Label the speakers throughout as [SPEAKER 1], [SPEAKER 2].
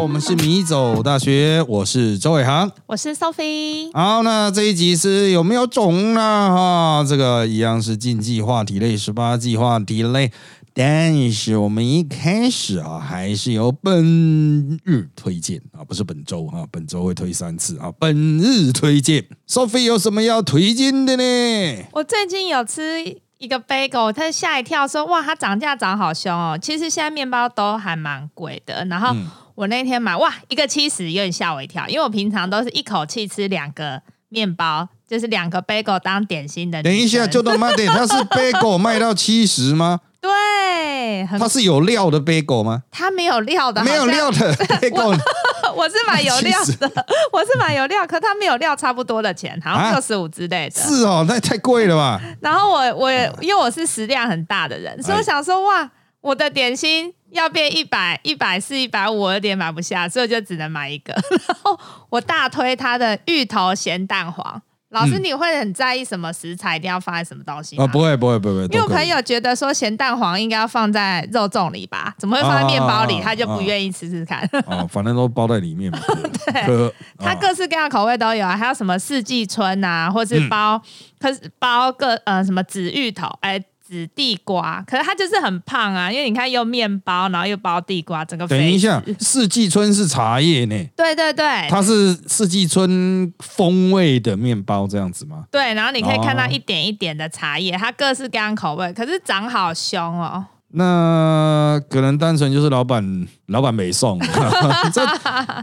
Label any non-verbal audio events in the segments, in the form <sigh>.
[SPEAKER 1] 我们是米走大学，我是周伟航。
[SPEAKER 2] 我是 Sophie。
[SPEAKER 1] 好，那这一集是有没有种呢？哈，这个一样是禁忌话题类，十八计话题类。但是我们一开始啊，还是由本日推荐啊，不是本周哈，本周会推三次啊。本日推荐，Sophie 有什么要推荐的呢？
[SPEAKER 2] 我最近有吃一个 bagel，他吓一跳说：“哇，它涨价涨好凶哦！”其实现在面包都还蛮贵的。然后我那天买，哇，一个七十，有点吓我一跳，因为我平常都是一口气吃两个面包，就是两个 bagel 当点心的。
[SPEAKER 1] 等一下，就到卖点，<laughs> 它是 bagel 卖到七十吗？
[SPEAKER 2] 对，
[SPEAKER 1] 它是有料的 bagel 吗？
[SPEAKER 2] 它没有料的，
[SPEAKER 1] 没有料的 bagel。<laughs>
[SPEAKER 2] 我是买有料的，<laughs> 我是买有料，可它没有料，差不多的钱，好像六十五之类的。
[SPEAKER 1] 是哦，那太贵了吧？
[SPEAKER 2] 然后我我因为我是食量很大的人，所以我想说，哇，我的点心要变一百一百四一百五，我有点买不下，所以我就只能买一个。<laughs> 然后我大推它的芋头咸蛋黄。老师，你会很在意什么食材一定要放在什么东西？
[SPEAKER 1] 啊，不会，不会，不会。
[SPEAKER 2] 因为我朋友觉得说咸蛋黄应该要放在肉粽里吧，怎么会放在面包里？他就不愿意吃吃看。<laughs>
[SPEAKER 1] 哦，反正都包在里面嘛。<laughs>
[SPEAKER 2] 对，它各式各样口味都有啊，还有什么四季春啊，或是包，可是包个呃什么紫芋头，哎。紫地瓜，可是它就是很胖啊，因为你看又面包，然后又包地瓜，整个
[SPEAKER 1] 等一下，<laughs> 四季春是茶叶呢？<laughs>
[SPEAKER 2] 对对对，
[SPEAKER 1] 它是四季春风味的面包这样子吗？
[SPEAKER 2] 对，然后你可以看到一点一点的茶叶，它各式各样口味，可是长好凶哦。
[SPEAKER 1] 那可能单纯就是老板老板没送，<laughs> 这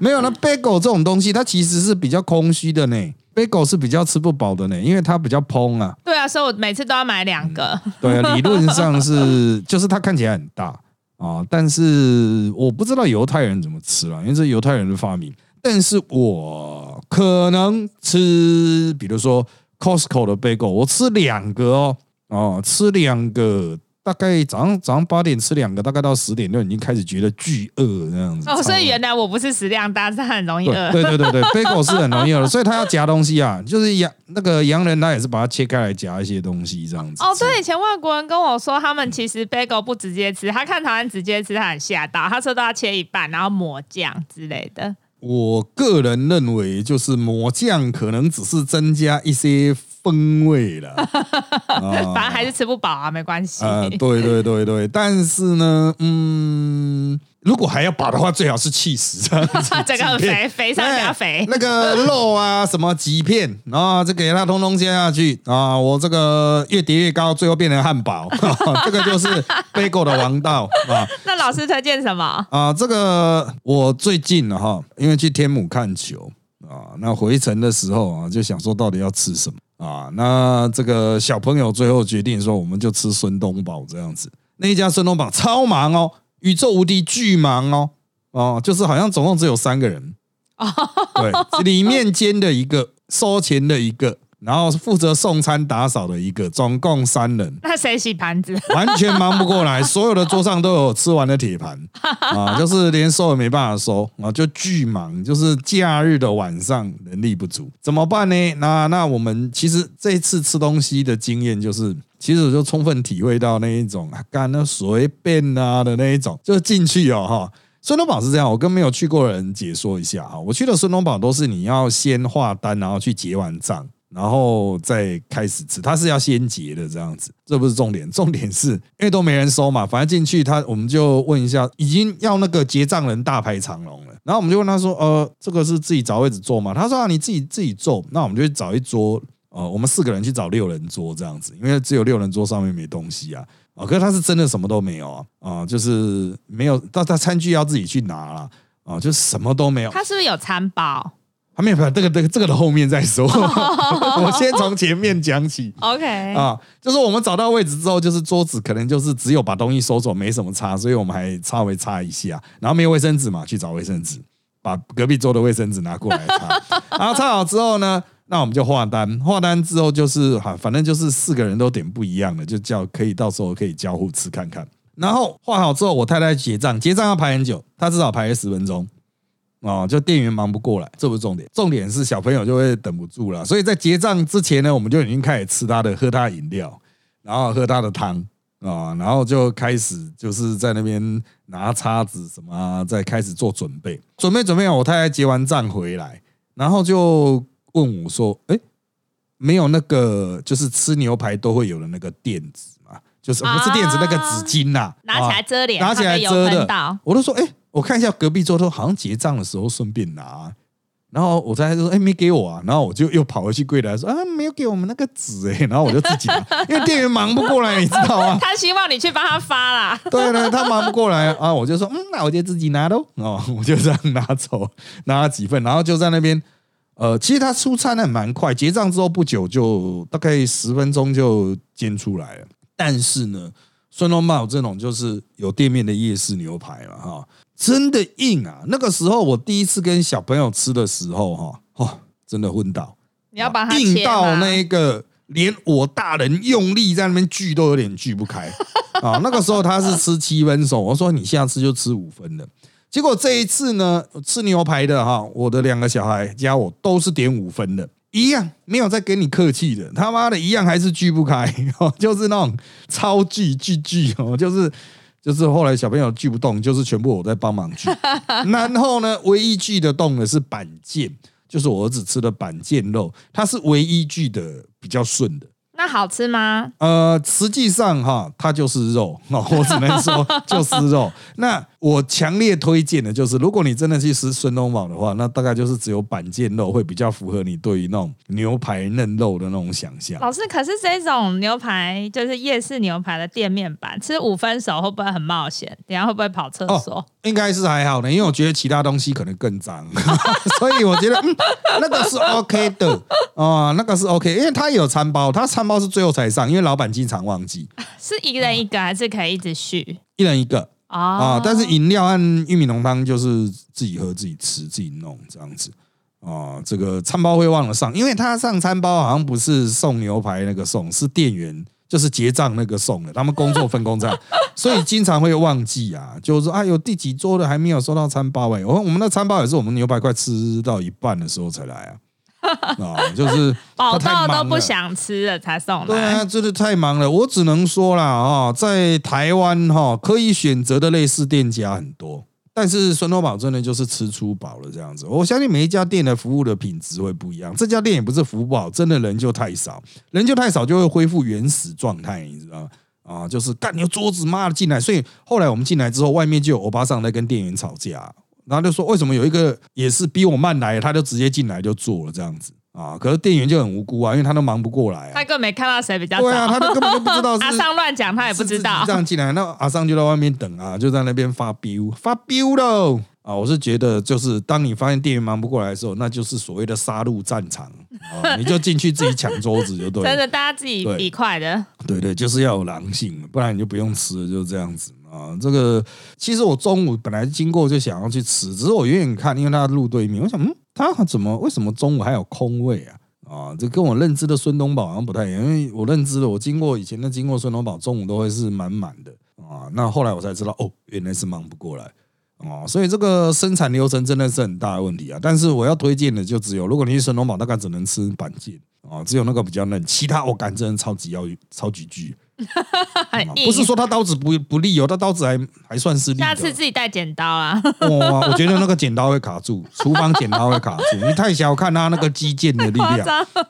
[SPEAKER 1] 没有那 bagel 这种东西，它其实是比较空虚的呢。bagel 是比较吃不饱的呢，因为它比较蓬啊。
[SPEAKER 2] 对啊，所以我每次都要买两个。
[SPEAKER 1] 对啊，理论上是，<laughs> 就是它看起来很大啊，但是我不知道犹太人怎么吃了，因为是犹太人的发明。但是我可能吃，比如说 Costco 的 bagel，我吃两个哦，哦，吃两个。大概早上早上八点吃两个，大概到十点就已经开始觉得巨饿这样子。
[SPEAKER 2] 哦，所以原来我不是食量大，是很容易饿。
[SPEAKER 1] 对对对对，bagel 是很容易饿，所以他要夹东西啊，就是洋那个洋人他也是把它切开来夹一些东西这样子。
[SPEAKER 2] 哦，对，以前外国人跟我说，他们其实 bagel 不直接吃，他看台湾直接吃，他很吓到，他说都要切一半，然后抹酱之类的。
[SPEAKER 1] 我个人认为，就是抹酱可能只是增加一些。风味了，<laughs>
[SPEAKER 2] 反正还是吃不饱啊，没关系。
[SPEAKER 1] 啊，对对对对，但是呢，嗯，如果还要饱的话，最好是气死这样子，<laughs>
[SPEAKER 2] 这个肥肥上加肥，
[SPEAKER 1] 那个肉啊，什么几片，然后这给它通通切下去啊，我这个越叠越高，最后变成汉堡，<laughs> 这个就是 bagel 的王道啊。
[SPEAKER 2] 那老师推荐什么
[SPEAKER 1] 啊？这个我最近了哈，因为去天母看球啊，那回程的时候啊，就想说到底要吃什么。啊，那这个小朋友最后决定说，我们就吃孙东宝这样子。那一家孙东宝超忙哦，宇宙无敌巨忙哦，哦，就是好像总共只有三个人，对，里面兼的一个，收钱的一个。然后是负责送餐打扫的一个，总共三人。<laughs>
[SPEAKER 2] 那谁洗盘子？
[SPEAKER 1] 完全忙不过来，所有的桌上都有吃完的铁盘 <laughs> 啊，就是连收也没办法收啊，就巨忙。就是假日的晚上人力不足，怎么办呢？那那我们其实这一次吃东西的经验就是，其实我就充分体会到那一种啊干那随便啊的那一种，就进去哦哈。孙东宝是这样，我跟没有去过的人解说一下啊。我去的孙东宝都是你要先画单，然后去结完账。然后再开始吃，他是要先结的这样子，这不是重点，重点是因为都没人收嘛，反正进去他我们就问一下，已经要那个结账人大排长龙了，然后我们就问他说，呃，这个是自己找位置坐吗？他说啊，你自己自己坐，那我们就去找一桌，呃，我们四个人去找六人桌这样子，因为只有六人桌上面没东西啊，啊，可是他是真的什么都没有啊，啊，就是没有，但他餐具要自己去拿了，啊，就什么都没有。
[SPEAKER 2] 他是不是有餐包？
[SPEAKER 1] 还没有，这个这个这个的后面再说。<laughs> 我先从前面讲起。
[SPEAKER 2] OK
[SPEAKER 1] 啊，就是我们找到位置之后，就是桌子可能就是只有把东西收走，没什么擦，所以我们还稍微擦一下。然后没有卫生纸嘛，去找卫生纸，把隔壁桌的卫生纸拿过来擦。<laughs> 然后擦好之后呢，那我们就画单。画单之后就是哈，反正就是四个人都点不一样的，就叫可以到时候可以交互吃看看。然后画好之后，我太太结账，结账要排很久，她至少排了十分钟。哦，就店员忙不过来，这不是重点，重点是小朋友就会等不住了。所以在结账之前呢，我们就已经开始吃他的、喝他的饮料，然后喝他的汤啊，然后就开始就是在那边拿叉子什么啊，再开始做准备，准备准备我太太结完账回来，然后就问我说：“哎，没有那个就是吃牛排都会有的那个垫子？就是不是垫子那个纸巾呐？
[SPEAKER 2] 拿起来遮脸，
[SPEAKER 1] 拿起来遮
[SPEAKER 2] 的。
[SPEAKER 1] 我都说：哎，我看一下隔壁桌，都好像结账的时候顺便拿。”然后我在说，哎，没给我啊！然后我就又跑回去柜台说，啊，没有给我们那个纸哎！然后我就自己拿，<laughs> 因为店员忙不过来，你知道吗？
[SPEAKER 2] 他希望你去帮他发啦。<laughs>
[SPEAKER 1] 对对，他忙不过来啊！我就说，嗯，那我就自己拿喽。哦，<laughs> 我就这样拿走，拿了几份，然后就在那边，呃，其实他出餐很蛮快，结账之后不久就大概十分钟就煎出来了。但是呢，孙东茂这种就是有店面的夜市牛排了，哈。真的硬啊！那个时候我第一次跟小朋友吃的时候，哈，哦，真的昏倒。
[SPEAKER 2] 你要把它
[SPEAKER 1] 硬到那个，连我大人用力在那边锯都有点锯不开啊！<laughs> 那个时候他是吃七分熟，我说你下次就吃五分的。结果这一次呢，吃牛排的哈，我的两个小孩加我都是点五分的，一样没有再跟你客气的，他妈的一样还是锯不开，<laughs> 就是那种超锯锯锯哦，就是。就是后来小朋友锯不动，就是全部我在帮忙锯。<laughs> 然后呢，唯一锯得动的是板腱，就是我儿子吃的板腱肉，它是唯一锯的比较顺的。
[SPEAKER 2] 那好吃吗？
[SPEAKER 1] 呃，实际上哈，它就是肉，<laughs> 我只能说就是肉。<laughs> 那我强烈推荐的就是，如果你真的去吃孙东宝的话，那大概就是只有板腱肉会比较符合你对于那种牛排嫩肉的那种想象。
[SPEAKER 2] 老师，可是这种牛排就是夜市牛排的店面版，吃五分熟会不会很冒险？等下会不会跑厕所？
[SPEAKER 1] 应该是还好的，因为我觉得其他东西可能更脏，<laughs> 所以我觉得那个是 OK 的哦，那个是 OK，因为它有餐包，它餐包是最后才上，因为老板经常忘记。
[SPEAKER 2] 是一个人一个还是可以一直续？
[SPEAKER 1] 一人一个。啊，但是饮料和玉米浓汤就是自己喝、自己吃、自己弄这样子啊。这个餐包会忘了上，因为他上餐包好像不是送牛排那个送，是店员就是结账那个送的，他们工作分工这样，<laughs> 所以经常会忘记啊。就是说，哎有第几桌的还没有收到餐包哎，我我们的餐包也是我们牛排快吃到一半的时候才来啊。啊，<laughs> 就是 <laughs>
[SPEAKER 2] 饱到都不想吃了才送来。
[SPEAKER 1] 对啊，真的太忙了。我只能说啦，啊，在台湾哈可以选择的类似店家很多，但是孙多宝真的就是吃出饱了这样子。我相信每一家店的服务的品质会不一样。这家店也不是服务不好，真的人就太少，人就太少就会恢复原始状态，你知道吗？啊，就是干你桌子妈的进来，所以后来我们进来之后，外面就有欧巴桑在跟店员吵架。然后就说为什么有一个也是比我慢来，他就直接进来就做了这样子啊？可是店员就很无辜啊，因为他都忙不过来啊。
[SPEAKER 2] 他根本没看到谁比较
[SPEAKER 1] 对啊，他都根本就不知道。<laughs>
[SPEAKER 2] 阿桑乱讲，他也不知道。
[SPEAKER 1] 这样进来，那阿桑就在外面等啊，就在那边发飙发飙喽啊！我是觉得，就是当你发现店员忙不过来的时候，那就是所谓的杀戮战场啊！你就进去自己抢桌子就对。<laughs>
[SPEAKER 2] 真的，大家自己比快的。
[SPEAKER 1] 对对，就是要有狼性，不然你就不用吃了，就这样子。啊，这个其实我中午本来经过就想要去吃，只是我远远看，因为他路对面，我想，嗯，他怎么为什么中午还有空位啊？啊，这跟我认知的孙东宝好像不太一样，因为我认知的，我经过以前的经过孙东宝，中午都会是满满的啊。那后来我才知道，哦，原来是忙不过来啊，所以这个生产流程真的是很大的问题啊。但是我要推荐的就只有，如果你去孙东宝，大概只能吃板腱啊，只有那个比较嫩，其他我感觉真的超级要超级巨。<laughs> 不是说他刀子不不利哦，他刀子还还算是利。
[SPEAKER 2] 下次自己带剪刀啊！
[SPEAKER 1] 哇，我觉得那个剪刀会卡住，厨房剪刀会卡住。你太小看他那个击剑的力量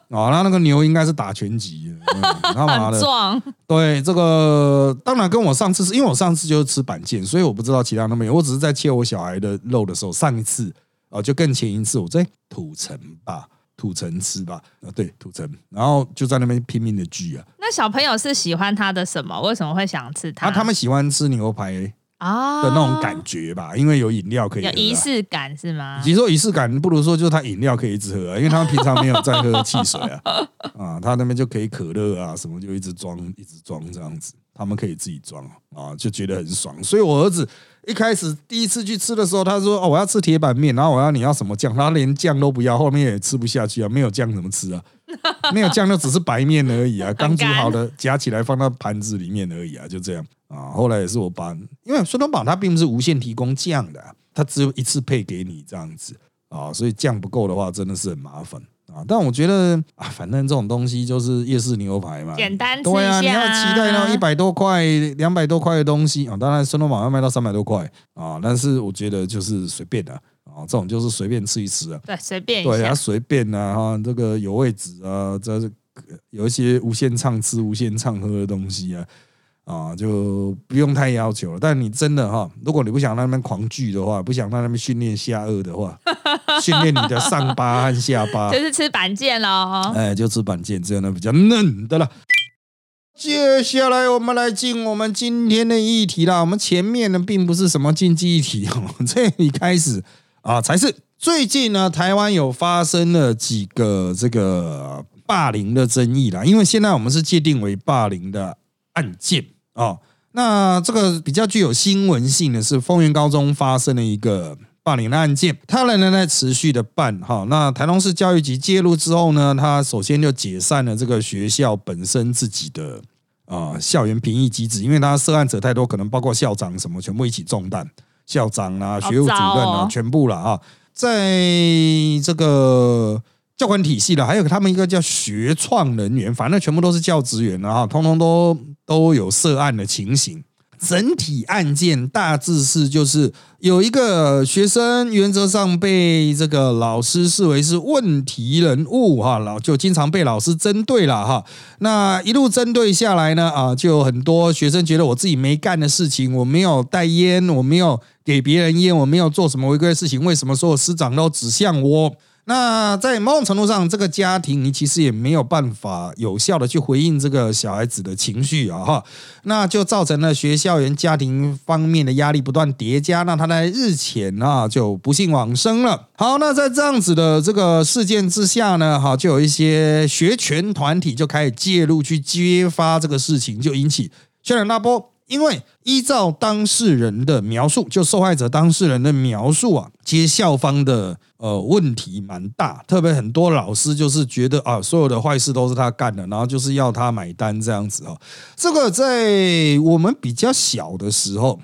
[SPEAKER 1] 啊！<laughs> 他那个牛应该是打拳击的，<laughs> 他妈的
[SPEAKER 2] 壮。
[SPEAKER 1] 对，这个当然跟我上次是因为我上次就是吃板腱，所以我不知道其他都没有。我只是在切我小孩的肉的时候，上一次啊就更前一次我在土城吧。土城吃吧，啊对，土城，然后就在那边拼命的聚啊。
[SPEAKER 2] 那小朋友是喜欢他的什么？为什么会想吃他？
[SPEAKER 1] 啊，他们喜欢吃牛排啊的那种感觉吧，因为有饮料可以，
[SPEAKER 2] 有仪式感是吗？
[SPEAKER 1] 其实说仪式感，不如说就是他饮料可以一直喝，因为他们平常没有在喝汽水啊，<laughs> 啊，他那边就可以可乐啊什么就一直装，一直装这样子，他们可以自己装啊，就觉得很爽。所以我儿子。一开始第一次去吃的时候，他说：“哦，我要吃铁板面，然后我要你要什么酱？”他连酱都不要，后面也吃不下去啊，没有酱怎么吃啊？<laughs> 没有酱就只是白面而已啊，<laughs> 刚煮好的夹起来放到盘子里面而已啊，就这样啊。后来也是我把，因为孙东宝他并不是无限提供酱的，他只有一次配给你这样子啊，所以酱不够的话真的是很麻烦啊。但我觉得啊，反正这种东西就是夜市牛排嘛，
[SPEAKER 2] 简单吃
[SPEAKER 1] 对啊，你要期待那一百多块、两百多块的东西啊，当然生龙马要卖到三百多块啊，但是我觉得就是随便的啊，这种就是随便吃一吃啊。
[SPEAKER 2] 对，随便
[SPEAKER 1] 对啊，随便啊，哈，这个有位置啊，这是有一些无限畅吃、无限畅喝的东西啊，啊，就不用太要求了。但你真的哈，如果你不想让他们狂聚的话，不想让他们训练下颚的话，<laughs> 训练你的上巴和下巴
[SPEAKER 2] 就，是吃板腱喽，
[SPEAKER 1] 哎，就吃板腱，这样呢比较嫩的了。接下来我们来进我们今天的议题啦。我们前面呢并不是什么竞技议题哦，<laughs> 这里开始啊才是。最近呢，台湾有发生了几个这个霸凌的争议啦，因为现在我们是界定为霸凌的案件哦。那这个比较具有新闻性的是，丰原高中发生了一个霸凌的案件，他仍然在持续的办哈。那台东市教育局介入之后呢，他首先就解散了这个学校本身自己的啊、校园评议机制，因为他涉案者太多，可能包括校长什么全部一起中弹，校长啊、学务主任啊全部了啊，在这个。教管体系的，还有他们一个叫学创人员，反正全部都是教职员啊，哈通通都都有涉案的情形。整体案件大致是就是有一个学生原则上被这个老师视为是问题人物哈，老就经常被老师针对了哈。那一路针对下来呢啊，就有很多学生觉得我自己没干的事情，我没有带烟，我没有给别人烟，我没有做什么违规的事情，为什么所有师长都指向我？那在某种程度上，这个家庭你其实也没有办法有效的去回应这个小孩子的情绪啊，哈，那就造成了学校园家庭方面的压力不断叠加，那他在日前啊就不幸往生了。好，那在这样子的这个事件之下呢，哈，就有一些学权团体就开始介入去揭发这个事情，就引起轩然大波。因为依照当事人的描述，就受害者当事人的描述啊，其实校方的呃问题蛮大，特别很多老师就是觉得啊，所有的坏事都是他干的，然后就是要他买单这样子哦。这个在我们比较小的时候，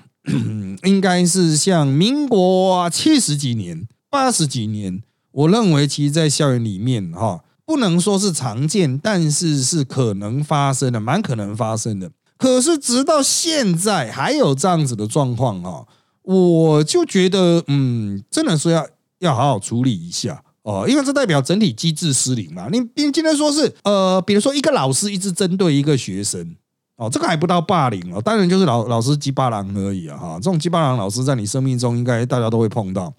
[SPEAKER 1] 应该是像民国七十几年、八十几年，我认为其实，在校园里面哈、不能说是常见，但是是可能发生的，蛮可能发生的。可是直到现在还有这样子的状况啊，我就觉得嗯，真的是要要好好处理一下哦，因为这代表整体机制失灵嘛。你你今天说是呃，比如说一个老师一直针对一个学生哦，这个还不到霸凌哦，当然就是老老师鸡巴狼而已啊哈。这种鸡巴狼老师在你生命中应该大家都会碰到，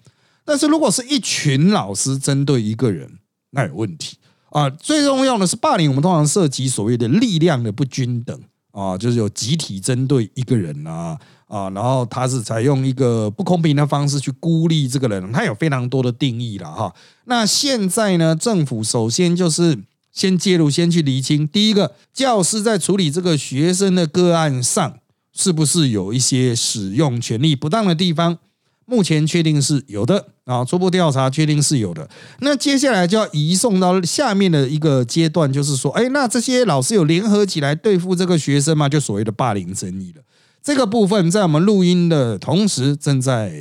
[SPEAKER 1] 但是如果是一群老师针对一个人，那有问题啊。最重要的是霸凌，我们通常涉及所谓的力量的不均等。啊，就是有集体针对一个人啊啊，然后他是采用一个不公平的方式去孤立这个人，他有非常多的定义了哈。那现在呢，政府首先就是先介入，先去厘清，第一个，教师在处理这个学生的个案上，是不是有一些使用权利不当的地方？目前确定是有的啊，初步调查确定是有的。那接下来就要移送到下面的一个阶段，就是说，哎，那这些老师有联合起来对付这个学生吗？就所谓的霸凌争议了。这个部分在我们录音的同时，正在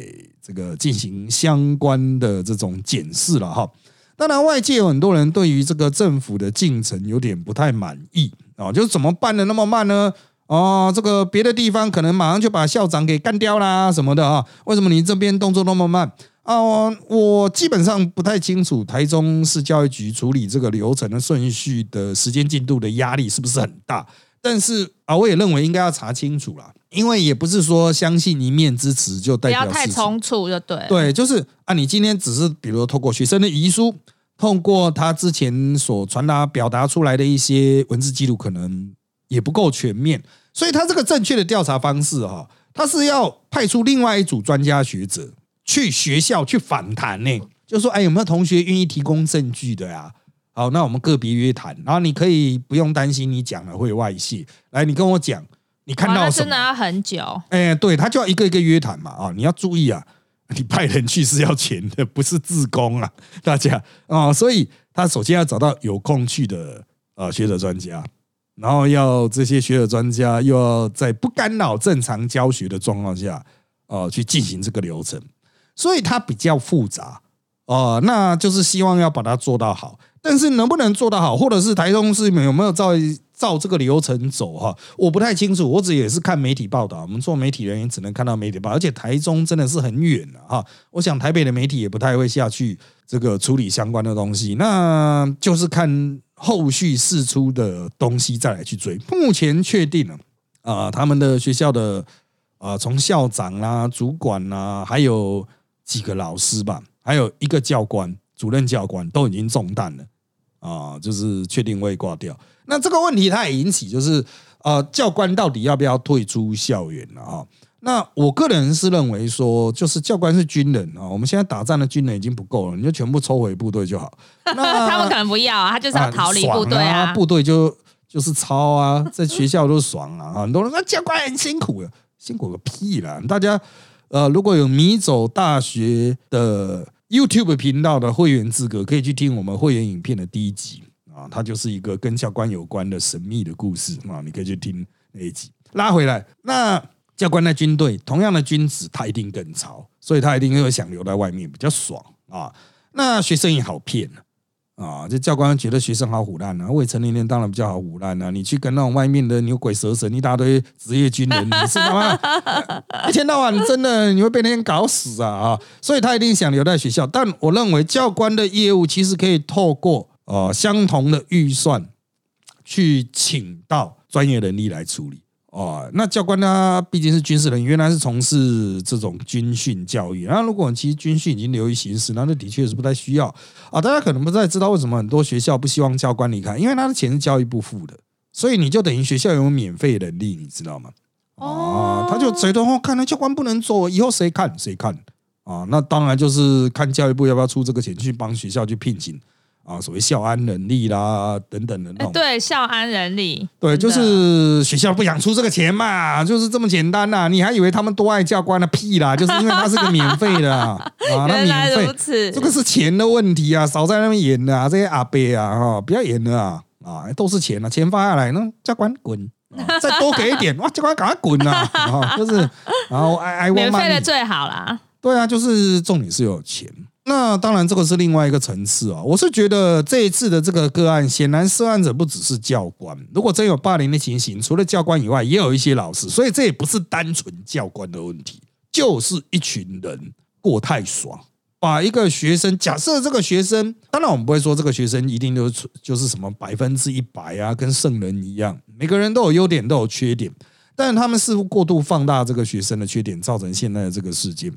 [SPEAKER 1] 这个进行相关的这种检视了哈。当然，外界有很多人对于这个政府的进程有点不太满意啊，就是怎么办的那么慢呢？哦，这个别的地方可能马上就把校长给干掉啦什么的啊？为什么你这边动作那么慢啊？我我基本上不太清楚台中市教育局处理这个流程的顺序的时间进度的压力是不是很大？但是啊，我也认为应该要查清楚啦，因为也不是说相信一面之词就代
[SPEAKER 2] 不要太
[SPEAKER 1] 表事情。
[SPEAKER 2] 冲突就对了。
[SPEAKER 1] 对，就是啊，你今天只是比如透过学生的遗书，透过他之前所传达表达出来的一些文字记录，可能也不够全面，所以他这个正确的调查方式哈、他是要派出另外一组专家学者去学校去访谈呢，就说哎有没有同学愿意提供证据的呀？好，那我们个别约谈，然后你可以不用担心你讲了会外泄，来你跟我讲你看，到什么？
[SPEAKER 2] 那真的要很久。
[SPEAKER 1] 哎、对他就要一个一个约谈嘛。啊，你要注意啊，你派人去是要钱的，不是自工啊，大家啊，所以他首先要找到有空去的呃学者专家，然后要这些学者专家又要在不干扰正常教学的状况下，呃，去进行这个流程，所以它比较复杂哦、那就是希望要把它做到好。但是能不能做到好，或者是台中市有没有照照这个流程走哈？我不太清楚，我只也是看媒体报道。我们做媒体人员只能看到媒体报道，而且台中真的是很远了哈。我想台北的媒体也不太会下去这个处理相关的东西，那就是看后续释出的东西再来去追。目前确定了啊，他们的学校的啊，从校长啦、主管啦，还有几个老师吧，还有一个教官、主任教官都已经中弹了。啊，就是确定会挂掉。那这个问题它也引起，就是呃，教官到底要不要退出校园了啊？那我个人是认为说，就是教官是军人啊，我们现在打仗的军人已经不够了，你就全部抽回部队就好。<laughs>
[SPEAKER 2] 那他们可能不要啊，他就是要逃离部队啊，
[SPEAKER 1] 部队就就是抄啊，在学校都爽啊。很多人说教官很辛苦的，辛苦个屁啦！大家呃，如果有迷走大学的。YouTube 频道的会员资格可以去听我们会员影片的第一集啊，它就是一个跟教官有关的神秘的故事啊，你可以去听那一集。拉回来，那教官在军队，同样的君子他一定更潮，所以他一定会想留在外面比较爽啊。那学生也好骗啊，这教官觉得学生好虎烂啊，未成年人当然比较好虎烂啊。你去跟那种外面的牛鬼蛇神一大堆职业军人，<laughs> 你知道吗？一天到晚真的你会被那些搞死啊啊！所以他一定想留在学校。但我认为教官的业务其实可以透过呃相同的预算去请到专业人力来处理。哦，那教官呢？毕竟是军事人员，原来是从事这种军训教育。那如果其实军训已经流于形式，那那的确是不太需要啊。大家可能不太知道为什么很多学校不希望教官离开，因为他的钱是教育部付的，所以你就等于学校有免费人力，你知道吗？哦，他就觉得哦，看来教官不能做，以后谁看谁看啊？那当然就是看教育部要不要出这个钱去帮学校去聘请。啊，所谓校安人力啦，等等的那种。
[SPEAKER 2] 对，校安人力。
[SPEAKER 1] 对，就是学校不想出这个钱嘛，就是这么简单呐。你还以为他们多爱教官的屁啦？就是因为他是个免费的啊，<laughs>
[SPEAKER 2] 那免费，
[SPEAKER 1] 这个是钱的问题啊，少在那边演的啊，这些阿伯啊，哈，不要演了啊，啊，都是钱啊，钱发下来，那教官滚，<laughs> 再多给一点，哇，教官赶快滚啊，就是，然后 I I
[SPEAKER 2] 免费的最好啦。
[SPEAKER 1] 对啊，就是重点是有钱。那当然，这个是另外一个层次啊。我是觉得这一次的这个个案，显然涉案者不只是教官。如果真有霸凌的情形，除了教官以外，也有一些老师。所以这也不是单纯教官的问题，就是一群人过太爽，把一个学生，假设这个学生，当然我们不会说这个学生一定就是就是什么百分之一百啊，跟圣人一样，每个人都有优点，都有缺点，但他们似乎过度放大这个学生的缺点，造成现在的这个事件。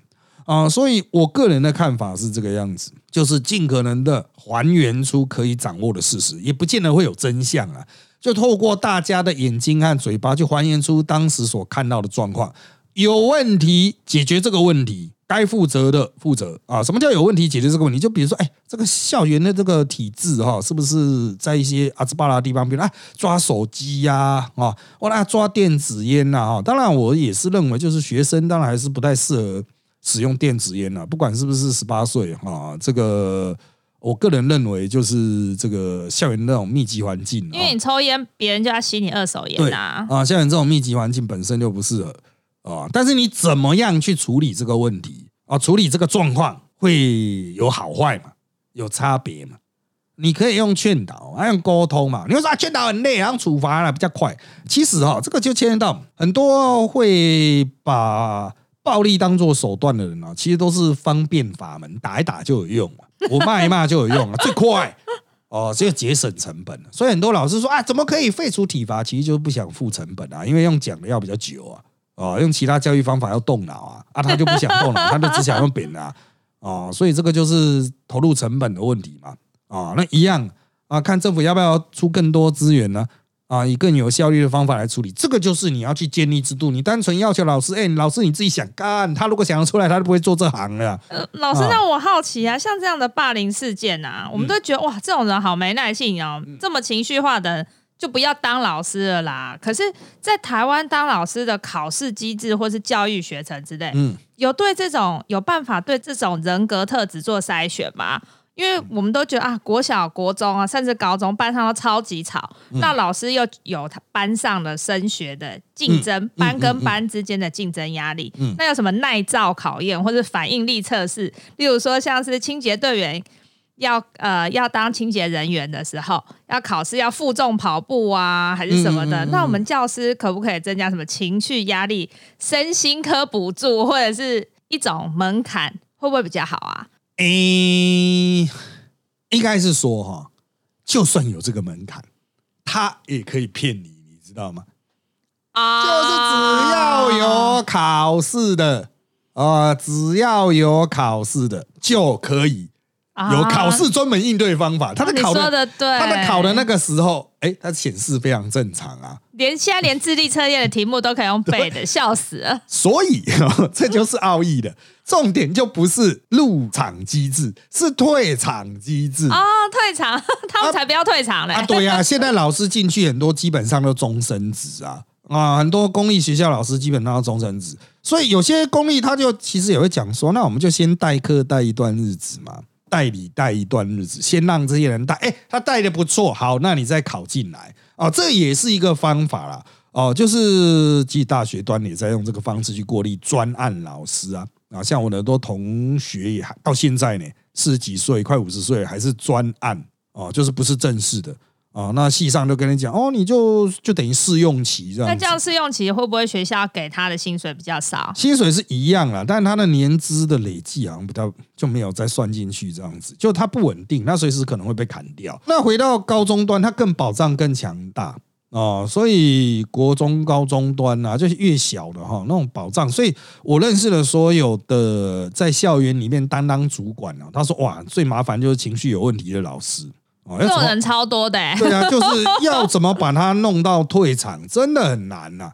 [SPEAKER 1] 啊，所以我个人的看法是这个样子，就是尽可能的还原出可以掌握的事实，也不见得会有真相啊。就透过大家的眼睛和嘴巴，去还原出当时所看到的状况。有问题，解决这个问题，该负责的负责啊。什么叫有问题？解决这个问题，就比如说，哎，这个校园的这个体制哈，是不是在一些阿兹巴拉地方，比如啊抓手机呀，啊，我来抓电子烟呐，哈。当然，我也是认为，就是学生当然还是不太适合。使用电子烟啊，不管是不是十八岁啊，这个我个人认为就是这个校园那种密集环境，
[SPEAKER 2] 因为你抽烟，别人就要吸你二手烟啊。
[SPEAKER 1] 啊，校园这种密集环境本身就不适合啊。但是你怎么样去处理这个问题啊？处理这个状况会有好坏嘛？有差别嘛？你可以用劝导，还用沟通嘛？你会说啊，劝导很累，然后处罚了比较快。其实哈，这个就牵涉到很多会把。暴力当做手段的人啊，其实都是方便法门，打一打就有用啊，我骂一骂就有用啊，<laughs> 最快哦，这个节省成本。所以很多老师说啊，怎么可以废除体罚？其实就是不想付成本啊，因为用讲的要比较久啊，哦，用其他教育方法要动脑啊，啊，他就不想动脑，<laughs> 他就只想用扁啊，哦，所以这个就是投入成本的问题嘛，啊，那一样啊，看政府要不要出更多资源呢？以更有效率的方法来处理，这个就是你要去建立制度。你单纯要求老师，哎，老师你自己想干，他如果想要出来，他就不会做这行了。
[SPEAKER 2] 呃，老师，那我好奇啊，像这样的霸凌事件啊，我们都觉得哇，这种人好没耐性哦，这么情绪化的就不要当老师了啦。可是，在台湾当老师的考试机制或是教育学程之类，嗯，有对这种有办法对这种人格特质做筛选吗？因为我们都觉得啊，国小、国中啊，甚至高中班上都超级吵，那老师又有他班上的升学的竞争，班跟班之间的竞争压力，那有什么耐造考验或者反应力测试？例如说，像是清洁队员要呃要当清洁人员的时候，要考试要负重跑步啊，还是什么的？那我们教师可不可以增加什么情绪压力、身心科补助，或者是一种门槛，会不会比较好啊？
[SPEAKER 1] 诶，应该是说哈，就算有这个门槛，他也可以骗你，你知道吗？
[SPEAKER 2] 啊，
[SPEAKER 1] 就是只要有考试的，啊，只要有考试的就可以有考试专门应对方法。他的考
[SPEAKER 2] 的对，
[SPEAKER 1] 他的考的那个时候，哎，它显示非常正常啊。
[SPEAKER 2] 连现在连智力测验的题目都可以用背的，笑死了。
[SPEAKER 1] 所以 <laughs> 这就是奥义的重点，就不是入场机制，是退场机制
[SPEAKER 2] 啊！退场，<laughs> 他们才不要退场嘞！
[SPEAKER 1] 啊，对呀，现在老师进去很多，基本上都终身职啊。啊，很多公立学校老师基本上要终身制，所以有些公立他就其实也会讲说，那我们就先代课代一段日子嘛，代理带一段日子，先让这些人带，哎，他带的不错，好，那你再考进来，哦，这也是一个方法啦，哦，就是暨大学端也在用这个方式去过滤专案老师啊，啊，像我的多同学也还到现在呢，四十几岁，快五十岁还是专案，哦，就是不是正式的。啊，那系上就跟你讲哦，你就就等于试用期这样。
[SPEAKER 2] 那这样试用期会不会学校给他的薪水比较少？
[SPEAKER 1] 薪水是一样啦，但是他的年资的累计好像比较就没有再算进去这样子，就他不稳定，那随时可能会被砍掉。那回到高中端，他更保障更强大哦，所以国中高中端啊，就是越小的哈那种保障。所以我认识了所有的在校园里面担当主管啊，他说哇，最麻烦就是情绪有问题的老师。
[SPEAKER 2] 这种人超多的，
[SPEAKER 1] 对啊，就是要怎么把他弄到退场，真的很难呐。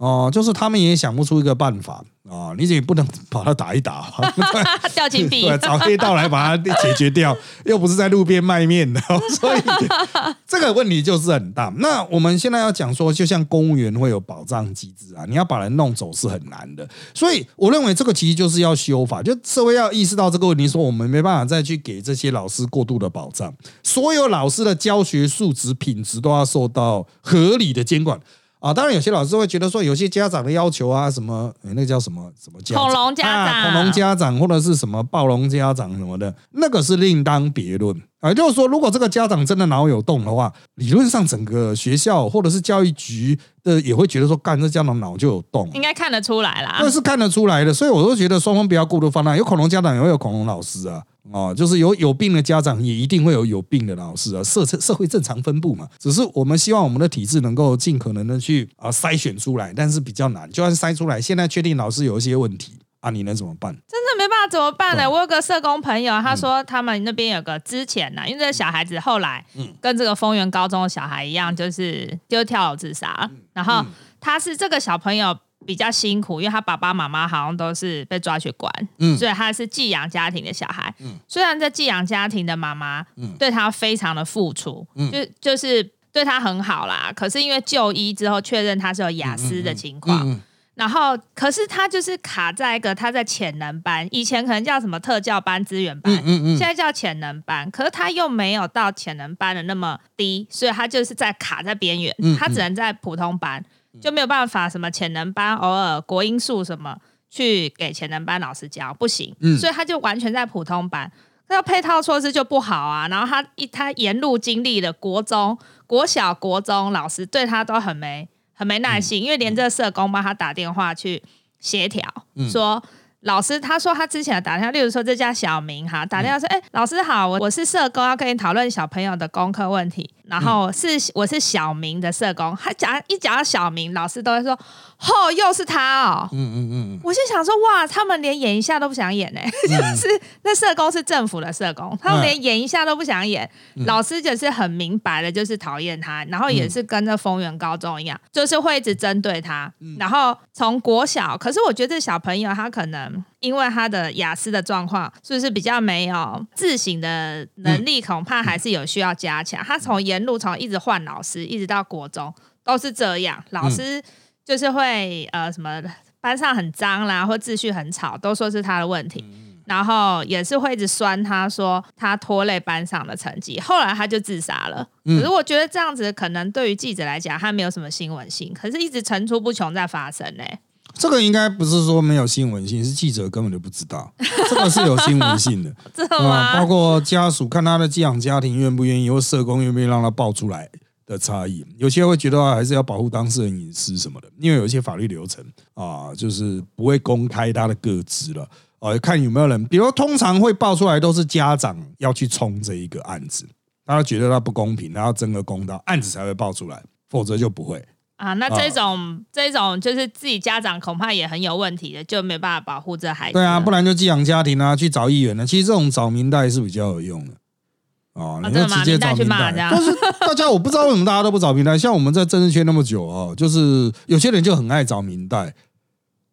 [SPEAKER 1] 哦，就是他们也想不出一个办法啊！你也不能把他打一打，<laughs>
[SPEAKER 2] 掉金币，
[SPEAKER 1] 找黑道来把他解决掉，又不是在路边卖面的，所以 <laughs> 这个问题就是很大。那我们现在要讲说，就像公务员会有保障机制啊，你要把人弄走是很难的。所以我认为这个其实就是要修法，就社会要意识到这个问题，说我们没办法再去给这些老师过度的保障，所有老师的教学素质品质都要受到合理的监管。啊，当然有些老师会觉得说，有些家长的要求啊，什么那个叫什么什么家
[SPEAKER 2] 恐龙家长、
[SPEAKER 1] 恐龙家长或者是什么暴龙家长什么的，那个是另当别论啊。就是说，如果这个家长真的脑有洞的话，理论上整个学校或者是教育局的也会觉得说，干这家长脑就有洞，
[SPEAKER 2] 应该看得出来啦。
[SPEAKER 1] 那是看得出来的，所以我都觉得双方不要过度放大。有恐龙家长也会有恐龙老师啊。哦，就是有有病的家长，也一定会有有病的老师啊，社社会正常分布嘛。只是我们希望我们的体制能够尽可能的去啊筛选出来，但是比较难。就算筛出来，现在确定老师有一些问题啊，你能怎么办？
[SPEAKER 2] 真的没办法怎么办呢？我有个社工朋友，他说他们那边有个之前呢，因为这个小孩子后来跟这个丰原高中的小孩一样，就是就跳楼自杀。然后他是这个小朋友。比较辛苦，因为他爸爸妈妈好像都是被抓去关，所以他是寄养家庭的小孩。嗯虽然这寄养家庭的妈妈对他非常的付出，嗯就就是对他很好啦。可是因为就医之后确认他是有雅思的情况，然后可是他就是卡在一个他在潜能班，以前可能叫什么特教班、资源班，现在叫潜能班。可是他又没有到潜能班的那么低，所以他就是在卡在边缘，他只能在普通班。就没有办法什么潜能班，偶尔国音数什么去给潜能班老师教不行，所以他就完全在普通班。那配套措施就不好啊。然后他一他沿路经历了国中、国小、国中老师对他都很没很没耐心，因为连这社工帮他打电话去协调，说。老师他说他之前打电话，例如说这家小明哈打电话说，哎，老师好，我我是社工，要跟你讨论小朋友的功课问题。然后是我是小明的社工，他讲一讲到小明，老师都会说，哦，又是他哦。嗯嗯嗯。我就想说，哇，他们连演一下都不想演呢，<laughs> 就是那社工是政府的社工，他们连演一下都不想演。老师就是很明白的，就是讨厌他，然后也是跟那丰原高中一样，就是会一直针对他。然后从国小，可是我觉得小朋友他可能。因为他的雅思的状况，是不是比较没有自省的能力？恐怕还是有需要加强。他从沿路从一直换老师，一直到国中都是这样。老师就是会呃什么班上很脏啦，或秩序很吵，都说是他的问题。然后也是会一直酸他，说他拖累班上的成绩。后来他就自杀了。可是我觉得这样子可能对于记者来讲，他没有什么新闻性，可是一直层出不穷在发生呢。
[SPEAKER 1] 这个应该不是说没有新闻性，是记者根本就不知道，这个是有新闻性的，<laughs>
[SPEAKER 2] 真的
[SPEAKER 1] 啊，包？括家属看他的寄养家庭愿不愿意，或社工愿不愿意让他爆出来的差异。有些会觉得啊还是要保护当事人隐私什么的，因为有一些法律流程啊，就是不会公开他的个资了。啊，看有没有人，比如通常会爆出来都是家长要去冲这一个案子，他觉得他不公平，他要争个公道，案子才会爆出来，否则就不会。
[SPEAKER 2] 啊，那这种、这种就是自己家长恐怕也很有问题的，就没办法保护这孩子。
[SPEAKER 1] 对啊，不然就寄养家庭啊，去找议员呢。其实这种找民代是比较有用的。哦，你就直接找明
[SPEAKER 2] 明代去骂这，样 <laughs>
[SPEAKER 1] 但是大家我不知道为什么大家都不找平台，像我们在政治圈那么久哦，就是有些人就很爱找明代，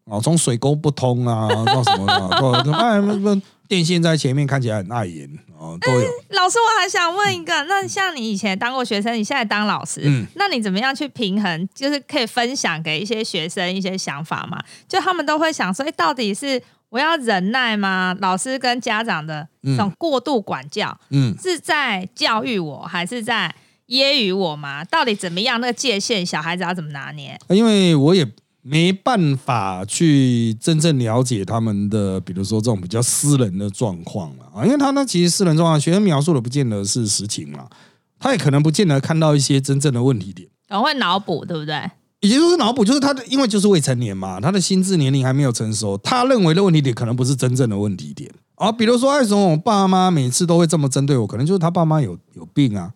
[SPEAKER 1] 哦，从水沟不通啊到什么的，都都哎那那电线在前面看起来很碍眼哦，都有。
[SPEAKER 2] 老师，我还想问一个，那像你以前当过学生，你现在当老师，
[SPEAKER 1] 嗯
[SPEAKER 2] 那你怎么样去平衡？就是可以分享给一些学生一些想法嘛？就他们都会想说，哎，到底是我要忍耐吗？老师跟家长的这种过度管教，
[SPEAKER 1] 嗯，
[SPEAKER 2] 是在教育我，还是在揶揄我吗？到底怎么样？那个界限，小孩子要怎么拿捏？
[SPEAKER 1] 因为我也没办法去真正了解他们的，比如说这种比较私人的状况了啊，因为他呢其实私人状况，学生描述的不见得是实情嘛，他也可能不见得看到一些真正的问题点。
[SPEAKER 2] 我会脑补，对不对？
[SPEAKER 1] 也就是脑补，就是他的，因为就是未成年嘛，他的心智年龄还没有成熟，他认为的问题点可能不是真正的问题点啊。比如说，为什么我爸妈每次都会这么针对我？可能就是他爸妈有有病啊，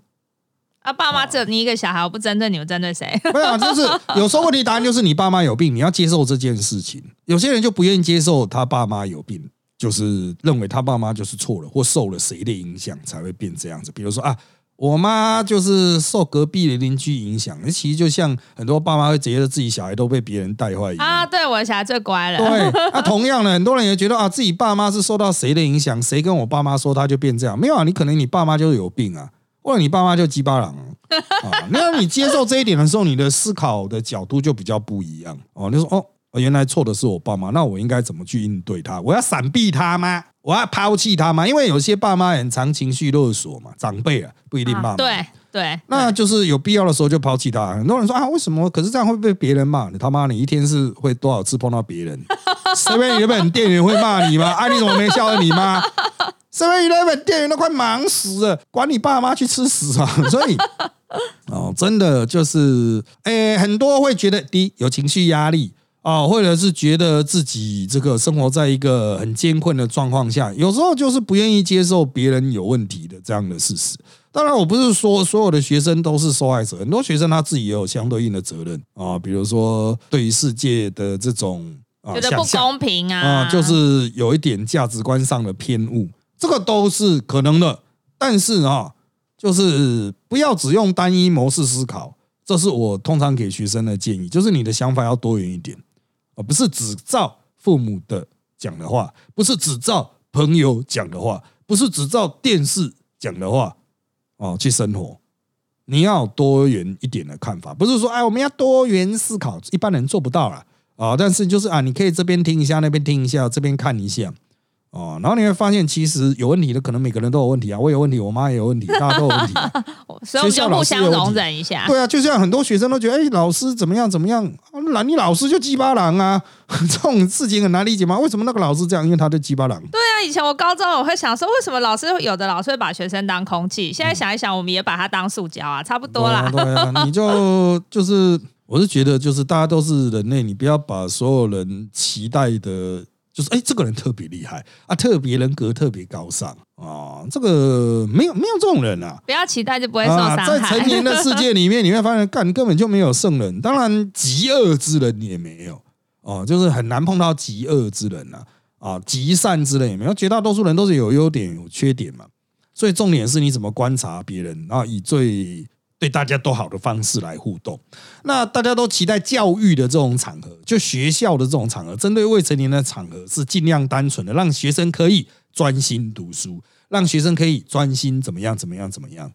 [SPEAKER 2] 啊，爸妈只有你一个小孩，我不针对你，我针对谁？
[SPEAKER 1] 没有啊，就是 <laughs> 有时候问题答案就是你爸妈有病，你要接受这件事情。有些人就不愿意接受他爸妈有病，就是认为他爸妈就是错了，或受了谁的影响才会变这样子。比如说啊，我妈就是受隔壁的邻居影响，那其实就像很多爸妈会觉得自己小孩都被别人带坏一样。
[SPEAKER 2] 啊，对，我的小孩最乖了。
[SPEAKER 1] 对，那、同样的，很多人也觉得啊，自己爸妈是受到谁的影响，谁跟我爸妈说他就变这样。没有啊，你可能你爸妈就是有病啊，或者你爸妈就鸡巴狼啊。<laughs> 啊那你接受这一点的时候，你的思考的角度就比较不一样哦。你说哦，原来错的是我爸妈，那我应该怎么去应对他？我要闪避他吗？我要抛弃他吗？因为有些爸妈很常情绪勒索嘛，长辈啊不一定爸妈。
[SPEAKER 2] 啊对对，
[SPEAKER 1] 那就是有必要的时候就抛弃他。很多人说啊，为什么？可是这样会被别人骂你他妈，你一天是会多少次碰到别人？<laughs> Seven Eleven 店员会骂你吗？啊，你怎么没笑话你妈？<laughs> Seven Eleven 店员都快忙死了，管你爸妈去吃屎啊！<laughs> 所以哦，真的就是，诶，很多会觉得第一有情绪压力。啊，或者是觉得自己这个生活在一个很艰困的状况下，有时候就是不愿意接受别人有问题的这样的事实。当然，我不是说所有的学生都是受害者，很多学生他自己也有相对应的责任啊，比如说对于世界的这种啊
[SPEAKER 2] 觉得不公平啊，
[SPEAKER 1] 啊，就是有一点价值观上的偏误，这个都是可能的。但是啊，就是不要只用单一模式思考，这是我通常给学生的建议，就是你的想法要多元一点，不是只照父母的讲的话，不是只照朋友讲的话，不是只照电视讲的话哦去生活。你要多元一点的看法，不是说哎我们要多元思考，一般人做不到啦。啊。但是就是啊，你可以这边听一下，那边听一下，这边看一下哦，然后你会发现其实有问题的，可能每个人都有问题啊，我有问题，我妈也有问题，大家都有问题、啊。<laughs>
[SPEAKER 2] 所以我们就互相容忍一下。
[SPEAKER 1] 对啊，就像很多学生都觉得，哎，老师怎么样怎么样，那你老师就鸡巴狼啊，这种事情很难理解吗？为什么那个老师这样？因为他就鸡巴狼。
[SPEAKER 2] 对啊，以前我高中我会想说，为什么老师有的老师会把学生当空气？现在想一想，我们也把他当塑胶啊，差不多啦。
[SPEAKER 1] 对啊，对啊你就 <laughs> 就是，我是觉得就是大家都是人类，你不要把所有人期待的，就是哎，这个人特别厉害啊，特别人格特别高尚啊，这个没有没有这种人啊。
[SPEAKER 2] 不要期待就不会受
[SPEAKER 1] 啊，在
[SPEAKER 2] 伤害。
[SPEAKER 1] 成年的世界里面，你会发现，干根本就没有圣人，当然极恶之人也没有哦，就是很难碰到极恶之人呐、啊，极善之人也没有，绝大多数人都是有优点有缺点嘛，所以重点是你怎么观察别人，然后以最对大家都好的方式来互动。那大家都期待教育的这种场合，就学校的这种场合，针对未成年的场合是尽量单纯的，让学生可以专心读书，让学生可以专心怎么样怎么样怎么样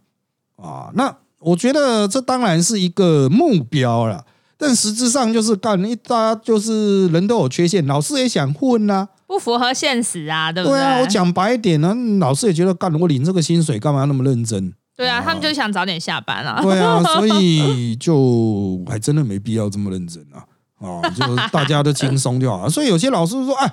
[SPEAKER 1] 啊？那我觉得这当然是一个目标了，但实质上就是干一大家就是人都有缺陷，老师也想混呐、
[SPEAKER 2] 不符合现实啊，对不
[SPEAKER 1] 对啊，我讲白一点呢、老师也觉得干我领这个薪水干嘛那么认真？
[SPEAKER 2] 对啊，他们就想早点下班啊。
[SPEAKER 1] 对啊，所以就还真的没必要这么认真啊。啊，就是大家都轻松就好。<laughs> 所以有些老师说，哎，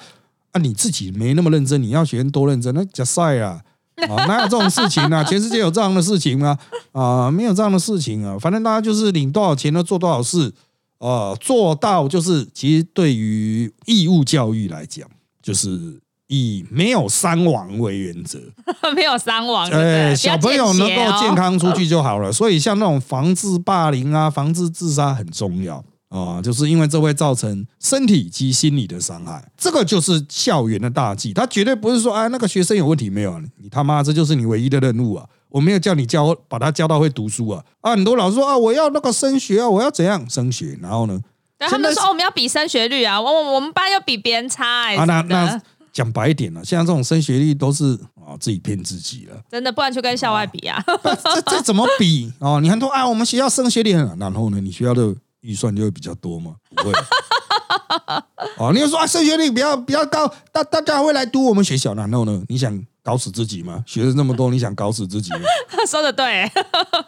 [SPEAKER 1] 啊你自己没那么认真，你要学生多认真，那假赛啊。啊，哪有这种事情呢？<laughs> 全世界有这样的事情吗？啊，没有这样的事情啊。反正大家就是领多少钱呢，做多少事，呃，做到就是其实对于义务教育来讲，就是以没有伤亡为原则，<laughs>
[SPEAKER 2] 没有伤亡，
[SPEAKER 1] 哎，小朋友能够健
[SPEAKER 2] 康。
[SPEAKER 1] 出去就好了。<laughs> 所以像那种防治霸凌啊、防治自杀很重要。啊，就是因为这会造成身体及心理的伤害，这个就是校园的大忌。他绝对不是说，哎，那个学生有问题没有？你他妈这就是你唯一的任务啊！我没有叫你教，把他教到会读书啊！啊，很多老师说啊，我要那个升学啊，我要怎样升学？然后呢？
[SPEAKER 2] 他们说我们要比升学率啊，我我我们班要比别人差哎。
[SPEAKER 1] 啊，那那讲白一点了，现在这种升学率都是啊自己骗自己了。
[SPEAKER 2] 真的，不然就跟校外比啊。
[SPEAKER 1] 这这怎么比哦？你很多啊，我们学校升学率很，然后呢，你学校的。预算就会比较多嘛？不会。哦，<laughs> 你要说啊，升学率比较比较高，大大家会来读我们学校，然后呢？你想搞死自己吗？学生那么多，你想搞死自己吗？<laughs>
[SPEAKER 2] 说的对。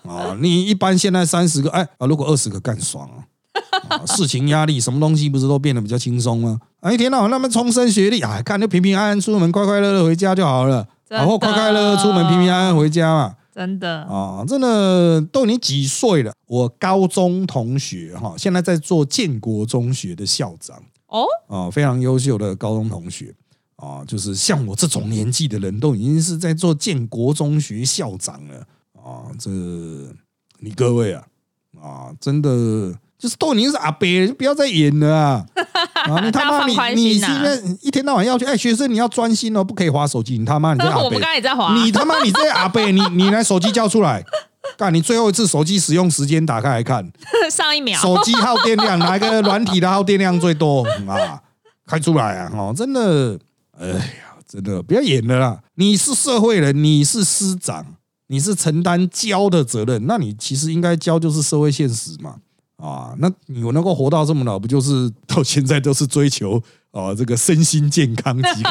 [SPEAKER 1] 啊，你一般现在三十个，哎啊，如果二十个干爽啊，<laughs> 事情压力什么东西不是都变得比较轻松吗？啊，一天到晚那么冲升学历，啊，看就平平安安出门，快快乐乐回家就好了，然后快快乐乐出门，平平安安回家嘛。
[SPEAKER 2] 真的
[SPEAKER 1] 啊，真的都你几岁了？我高中同学哈，现在在做建国中学的校长哦，啊，非常优秀的高中同学啊，就是像我这种年纪的人都已经是在做建国中学校长了啊，这你各位啊啊，真的。就是都已经是阿伯，就不要再演了啊！<laughs> 啊，你他妈你你现在一天到晚要去哎，学生你要专心哦，不可以划手机。你他妈你这阿伯，
[SPEAKER 2] 我刚才也在划。
[SPEAKER 1] 你他妈你这阿伯，你你来手机交出来，干你最后一次手机使用时间打开来看，<laughs>
[SPEAKER 2] 上一秒
[SPEAKER 1] 手机耗电量哪一个软体的耗电量最多啊？开出来啊！哦，真的，哎呀，真的不要演了啦！你是社会人，你是师长，你是承担教的责任，那你其实应该教就是社会现实嘛。啊，那你能够活到这么老，不就是到现在都是追求啊这个身心健康即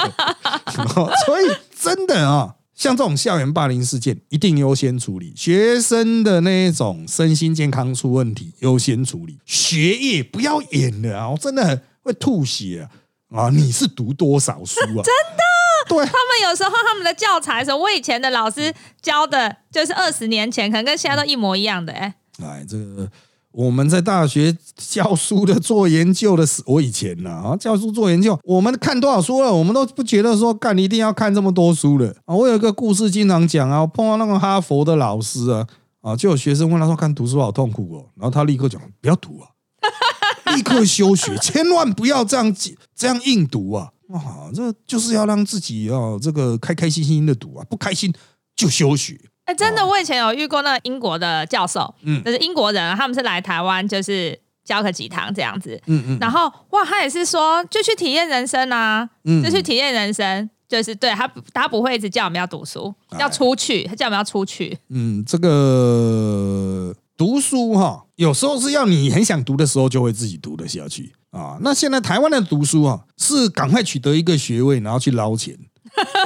[SPEAKER 1] 可？<laughs> 所以真的啊，像这种校园霸凌事件，一定优先处理学生的那种身心健康出问题，优先处理学业不要演了啊！我真的会吐血啊！你是读多少书啊？真
[SPEAKER 2] 的，<laughs>
[SPEAKER 1] 对
[SPEAKER 2] 他们有时候他们的教材，候，我以前的老师教的，就是二十年前，可能跟现在都一模一样的哎。
[SPEAKER 1] 哎，这个。我们在大学教书的、做研究的时，我以前呢啊，教书做研究，我们看多少书了，我们都不觉得说干，你一定要看这么多书了啊。我有一个故事经常讲啊，我碰到那个哈佛的老师啊，啊，就有学生问他说，看读书好痛苦哦，然后他立刻讲，不要读啊，<laughs> 立刻休学，千万不要这样这样硬读啊，啊，这就是要让自己啊，这个开开心心的读啊，不开心就休学。
[SPEAKER 2] 哎，真的，我以前有遇过那个英国的教授，嗯，就是英国人，他们是来台湾，就是教个几堂这样子，嗯嗯，然后哇，他也是说，就去体验人生啊，嗯，就去体验人生，就是对他，他不会一直叫我们要读书，要出去，他叫我们要出去，
[SPEAKER 1] 嗯，这个读书哈，有时候是要你很想读的时候，就会自己读得下去啊。那现在台湾的读书啊，是赶快取得一个学位，然后去捞钱，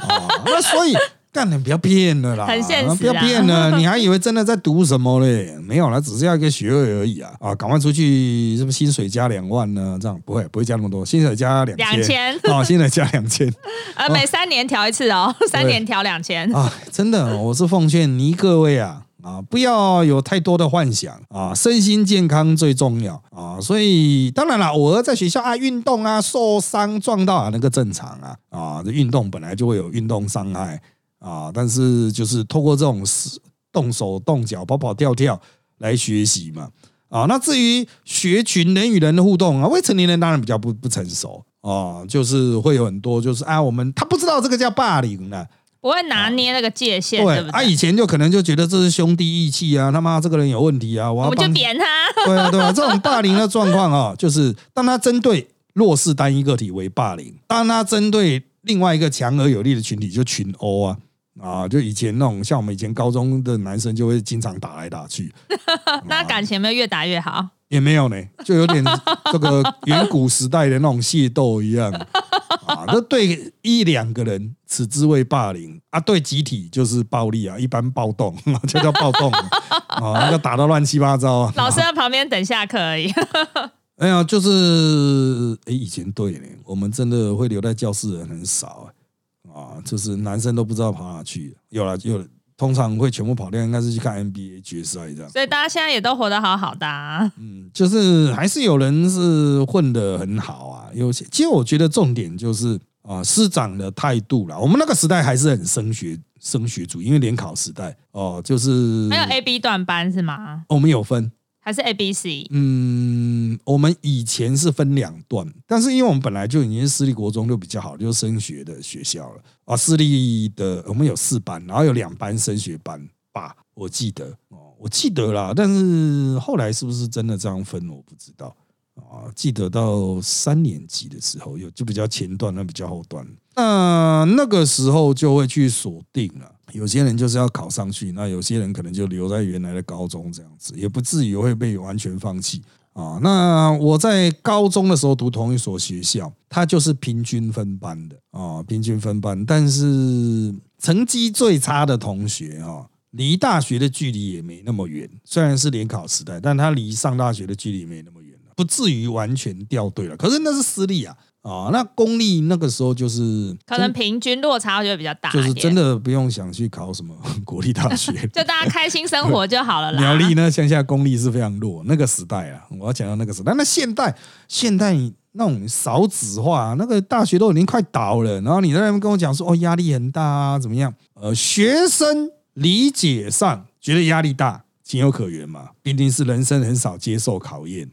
[SPEAKER 1] 啊，那所以。干你不要骗了啦！
[SPEAKER 2] 很现实，
[SPEAKER 1] 不要骗了，<laughs> 你还以为真的在读什么嘞？没有啦，只是要一个学位而已啊！啊，赶快出去，是不是薪水加两万呢？这样不会不会加那么多，薪水加两
[SPEAKER 2] 两千 <laughs>
[SPEAKER 1] 啊，薪水加两千，<laughs>
[SPEAKER 2] 呃，每三年调一次哦，三年调两千
[SPEAKER 1] 啊！真的，我是奉劝你各位啊啊，不要有太多的幻想啊，身心健康最重要啊！所以当然了，偶尔在学校啊运动啊受伤撞到啊那个正常啊啊，这运动本来就会有运动伤害。啊，但是就是透过这种动手动脚、跑跑跳跳来学习嘛。啊，那至于学群人与人的互动啊，未成年人当然比较不不成熟啊，就是会有很多就是啊，我们他不知道这个叫霸凌呢，
[SPEAKER 2] 不会拿捏那个界限，对
[SPEAKER 1] 啊，以前就可能就觉得这是兄弟义气啊，他妈这个人有问题啊，
[SPEAKER 2] 我们就扁他，
[SPEAKER 1] 对啊，对啊，这种霸凌的状况啊，就是当他针对弱势单一个体为霸凌，当他针对另外一个强而有力的群体就群殴啊。啊，就以前那种像我们以前高中的男生，就会经常打来打去。<laughs>
[SPEAKER 2] 那感情没有越打越好？
[SPEAKER 1] 也没有呢，就有点 <laughs> 这个远古时代的那种械斗一样。啊，那对一两个人，此之谓霸凌啊；对集体就是暴力啊，一般暴动 <laughs> 就叫暴动啊，那个打到乱七八糟。
[SPEAKER 2] 老师在旁边等下课而已。
[SPEAKER 1] 哎呀，就是哎，以前对呢，我们真的会留在教室的人很少啊，就是男生都不知道跑哪去，有了有了，通常会全部跑掉，应该是去看 NBA 决赛这样。
[SPEAKER 2] 所以大家现在也都活得好好的。
[SPEAKER 1] 嗯，就是还是有人是混得很好啊，有些其实我觉得重点就是啊，师长的态度啦。我们那个时代还是很升学升学主义，因为联考时代哦，就是
[SPEAKER 2] 还有 A B 段班是吗？
[SPEAKER 1] 我们有分。
[SPEAKER 2] 还是 A B C？
[SPEAKER 1] 嗯，我们以前是分两段，但是因为我们本来就已经是私立国中，就比较好，就是升学的学校了啊。私立的我们有四班，然后有两班升学班吧，我记得哦，我记得啦。但是后来是不是真的这样分，我不知道啊。记得到三年级的时候有就比较前段，那比较后段，那那个时候就会去锁定了。有些人就是要考上去，那有些人可能就留在原来的高中这样子，也不至于会被完全放弃啊。那我在高中的时候读同一所学校，它就是平均分班的啊，平均分班。但是成绩最差的同学啊，离大学的距离也没那么远。虽然是联考时代，但他离上大学的距离没那么远了，不至于完全掉队了。可是那是私立啊。啊，那公立那个时候就是
[SPEAKER 2] 可能平均落差就会比较大，
[SPEAKER 1] 就是真的不用想去考什么 <laughs> 国立大学，<laughs>
[SPEAKER 2] 就大家开心生活就好了啦。
[SPEAKER 1] 苗栗呢，乡下公立是非常弱，那个时代啊，我要讲到那个时代。那现代现代那种少子化，那个大学都已经快倒了，然后你在那边跟我讲说哦压力很大啊，怎么样？呃，学生理解上觉得压力大，情有可原嘛，毕竟是人生很少接受考验。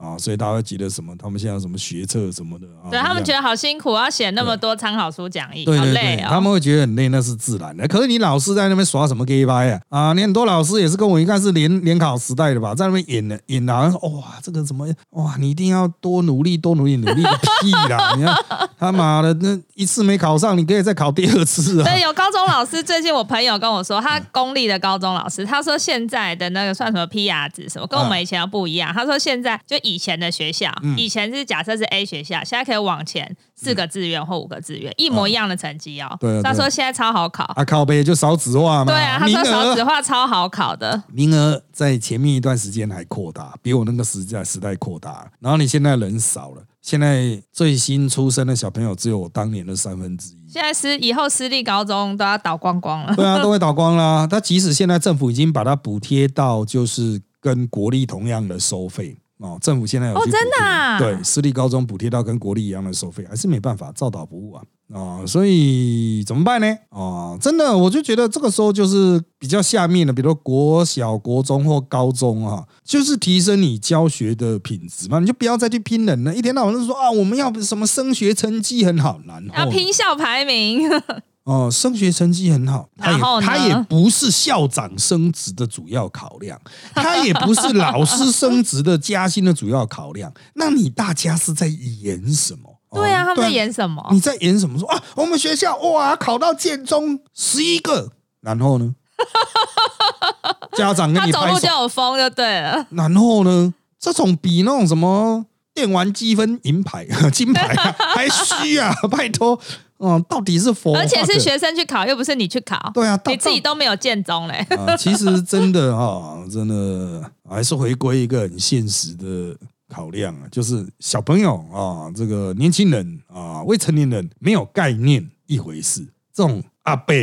[SPEAKER 1] 啊，所以大家记得什么？他们现在什么学测什么的啊？
[SPEAKER 2] 对他们觉得好辛苦，要写那么多参考书讲义，
[SPEAKER 1] 好
[SPEAKER 2] 累哦。
[SPEAKER 1] 他们会觉得很累，那是自然的。可是你老师在那边耍什么 gay 啊？啊，你很多老师也是跟我应该是联联考时代的吧，在那边演的演的，哇，这个什么哇，你一定要多努力，多努力，努力个屁啦！你看他妈的，那一次没考上，你可以再考第二次啊。
[SPEAKER 2] 对，有高中老师，最近我朋友跟我说，他公立的高中老师，他说现在的那个算什么 P R 值什么，跟我们以前不一样。他说现在就。以前的学校，以前是假设是 A 学校，现在可以往前四个志愿或五个志愿，一模一样的成绩哦。
[SPEAKER 1] 对，
[SPEAKER 2] 他说现在超好考，
[SPEAKER 1] 啊，考呗就少子化嘛。
[SPEAKER 2] 对啊，他说少子化超好考的，
[SPEAKER 1] 名额在前面一段时间还扩大，比我那个时代时代扩大。然后你现在人少了，现在最新出生的小朋友只有我当年的三分之一。
[SPEAKER 2] 现在私以后私立高中都要倒光光了。
[SPEAKER 1] 对啊，都会倒光啦。他即使现在政府已经把它补贴到，就是跟国立同样的收费。哦，政府现在有
[SPEAKER 2] 哦，真的
[SPEAKER 1] 对私立高中补贴到跟国立一样的收费，还是没办法照导不误啊啊！所以怎么办呢？啊，真的，我就觉得这个时候就是比较下面的，比如国小、国中或高中啊，就是提升你教学的品质嘛，你就不要再去拼人了，一天到晚就说啊，我们要什么升学成绩很好，然后
[SPEAKER 2] 要拼校排名。
[SPEAKER 1] 哦，升学成绩很好，他也他也不是校长升职的主要考量，<laughs> 他也不是老师升职的加薪的主要考量。那你大家是在演什么？
[SPEAKER 2] 对啊，他们在演什么？
[SPEAKER 1] 你在演什么？说啊，我们学校哇，考到建中十一个，然后呢？<laughs> 家长跟你
[SPEAKER 2] 走路就有风就对了。
[SPEAKER 1] 然后呢？这种比那种什么电玩积分银牌、<laughs> 金牌还虚啊！<laughs> <laughs> 拜托。嗯，到底是佛，
[SPEAKER 2] 而且是学生去考，又不是你去考。
[SPEAKER 1] 对啊，
[SPEAKER 2] 你自己都没有见中嘞。
[SPEAKER 1] 啊，其实真的啊，真的还是回归一个很现实的考量啊，就是小朋友啊，这个年轻人啊，未成年人没有概念一回事，这种阿伯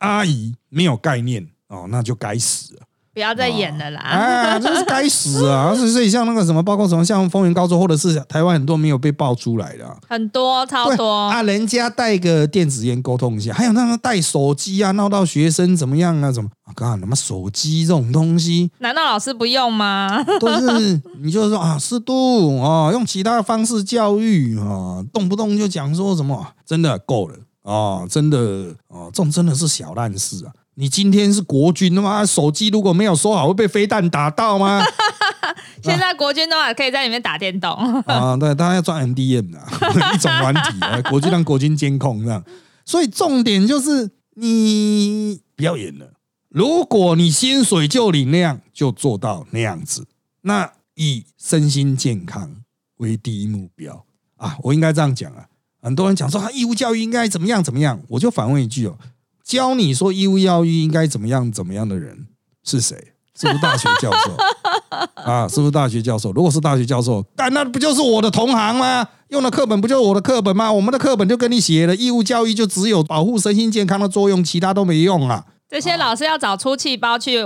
[SPEAKER 1] 阿姨没有概念哦，那就该死。
[SPEAKER 2] 不要再演了啦！<laughs>
[SPEAKER 1] 啊，真是该死啊！所以像那个什么，包括什么像风云高中，或者是台湾很多没有被爆出来的，
[SPEAKER 2] 很多超多
[SPEAKER 1] 啊！人家带个电子烟沟通一下，还有那个带手机啊，闹到学生怎么样啊？怎么啊？干什么手机这种东西？
[SPEAKER 2] 难道老师不用吗？
[SPEAKER 1] 都是你就是说啊，适度啊，用其他的方式教育啊，动不动就讲说什么，真的够了啊！真的啊，这种真的是小烂事啊！你今天是国军的吗？手机如果没有收好，会被飞弹打到吗？<laughs>
[SPEAKER 2] 现在国军的话可以在里面打电动 <laughs>
[SPEAKER 1] 啊，对，大家要装 MDM 啊，<laughs> 一种软体啊，国军让国军监控这样。所以重点就是你不要演了。如果你薪水就领那样，就做到那样子，那以身心健康为第一目标啊，我应该这样讲啊。很多人讲说义务教育应该怎么样怎么样，我就反问一句哦。教你说义务教育应该怎么样怎么样的人是谁？是不是大学教授？<laughs> 啊，是不是大学教授？如果是大学教授，干那不就是我的同行吗？用的课本不就是我的课本吗？我们的课本就跟你写了，义务教育就只有保护身心健康的作用，其他都没用啊。
[SPEAKER 2] 这些老师要找出气包去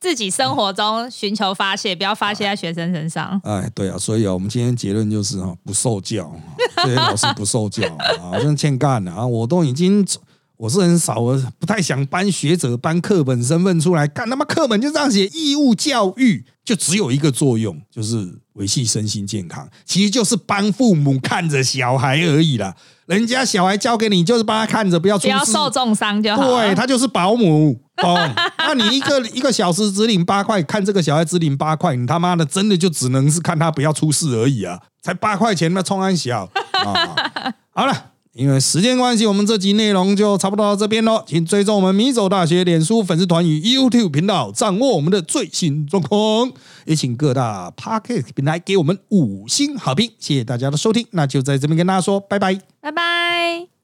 [SPEAKER 2] 自己生活中寻求发泄，不要发泄在学生身上。
[SPEAKER 1] 哎，对啊，所以啊，我们今天结论就是啊，不受教，这些老师不受教啊，真欠干的啊！我都已经，我是很少，我不太想搬学者搬课本身份出来干，他妈课本就这样写，义务教育就只有一个作用，就是维系身心健康，其实就是帮父母看着小孩而已啦。人家小孩交给你，就是帮他看着，不要
[SPEAKER 2] 不要受重伤就好。
[SPEAKER 1] 对他就是保姆，懂？那你一个一个小时只领八块，看这个小孩只领八块，你他妈的真的就只能是看他不要出事而已啊！才八块钱，那冲安小啊！好了，因为时间关系，我们这集内容就差不多到这边喽。请追踪我们米走大学脸书粉丝团与 YouTube 频道，掌握我们的最新状况。也请各大 Pocket 平台给我们五星好评，谢谢大家的收听。那就在这边跟大家说拜拜。
[SPEAKER 2] 拜拜。